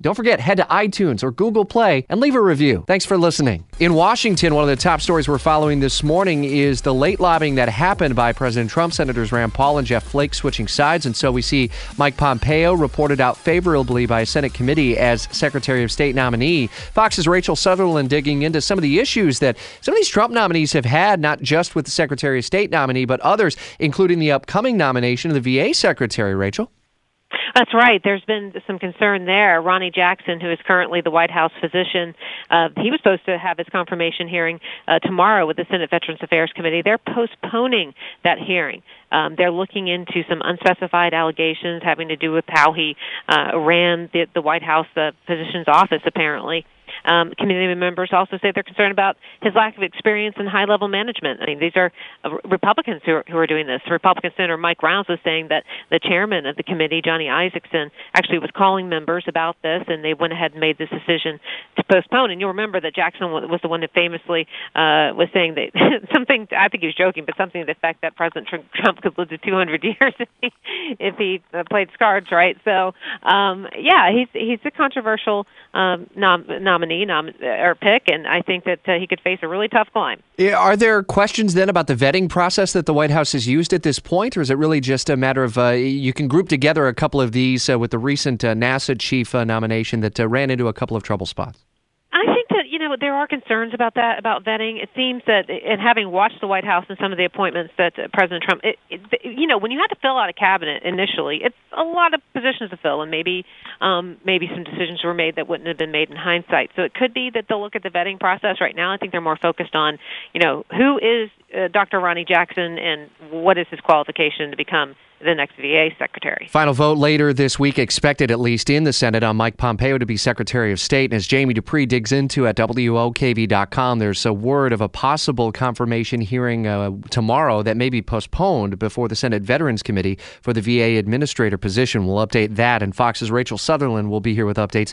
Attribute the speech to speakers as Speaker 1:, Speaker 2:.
Speaker 1: Don't forget, head to iTunes or Google Play and leave a review. Thanks for listening. In Washington, one of the top stories we're following this morning is the late lobbying that happened by President Trump, Senators Rand Paul and Jeff Flake switching sides. And so we see Mike Pompeo reported out favorably by a Senate committee as Secretary of State nominee. Fox's Rachel Sutherland digging into some of the issues that some of these Trump nominees have had, not just with the Secretary of State nominee, but others, including the upcoming nomination of the VA Secretary, Rachel.
Speaker 2: That's right. There's been some concern there. Ronny Jackson, who is currently the White House physician, uh, he was supposed to have his confirmation hearing uh, tomorrow with the Senate Veterans Affairs Committee. They're postponing that hearing. Um, they're looking into some unspecified allegations having to do with how he uh, ran the, the White House uh, physician's office, apparently. Um, community members also say they're concerned about his lack of experience in high level management. I mean, these are uh, Republicans who are, who are doing this. Republican Senator Mike Rounds was saying that the chairman of the committee, Johnny Isakson, actually was calling members about this, and they went ahead and made this decision to postpone. And you'll remember that Jackson was the one that famously uh, was saying that something. I think he was joking, but something to the effect that President Trump could live to 200 years if he, if uh, played cards right. So, um, yeah, he's he's a controversial um, nom- nominee nominee nom- or pick, and I think that uh, he could face a really tough climb.
Speaker 1: Are there questions then about the vetting process that the White House has used at this point, or is it really just a matter of uh, you can group together a couple of these uh, with the recent uh, NASA chief uh, nomination that uh, ran into a couple of trouble spots?
Speaker 2: Know, there are concerns about that about vetting. It seems that, and having watched the White House and some of the appointments that President Trump, it, it, you know, when you had to fill out a cabinet initially, it's a lot of positions to fill, and maybe um, maybe some decisions were made that wouldn't have been made in hindsight. So it could be that they'll look at the vetting process. Right now, I think they're more focused on, you know, who is uh, Dr. Ronny Jackson and what is his qualification to become the next VA secretary.
Speaker 1: Final vote later this week, expected at least in the Senate, on Mike Pompeo to be Secretary of State. And as Jamie Dupree digs into at WOKV.com, there's a word of a possible confirmation hearing uh, tomorrow that may be postponed before the Senate Veterans Committee for the VA administrator position. We'll update that, and Fox's Rachel Sutherland will be here with updates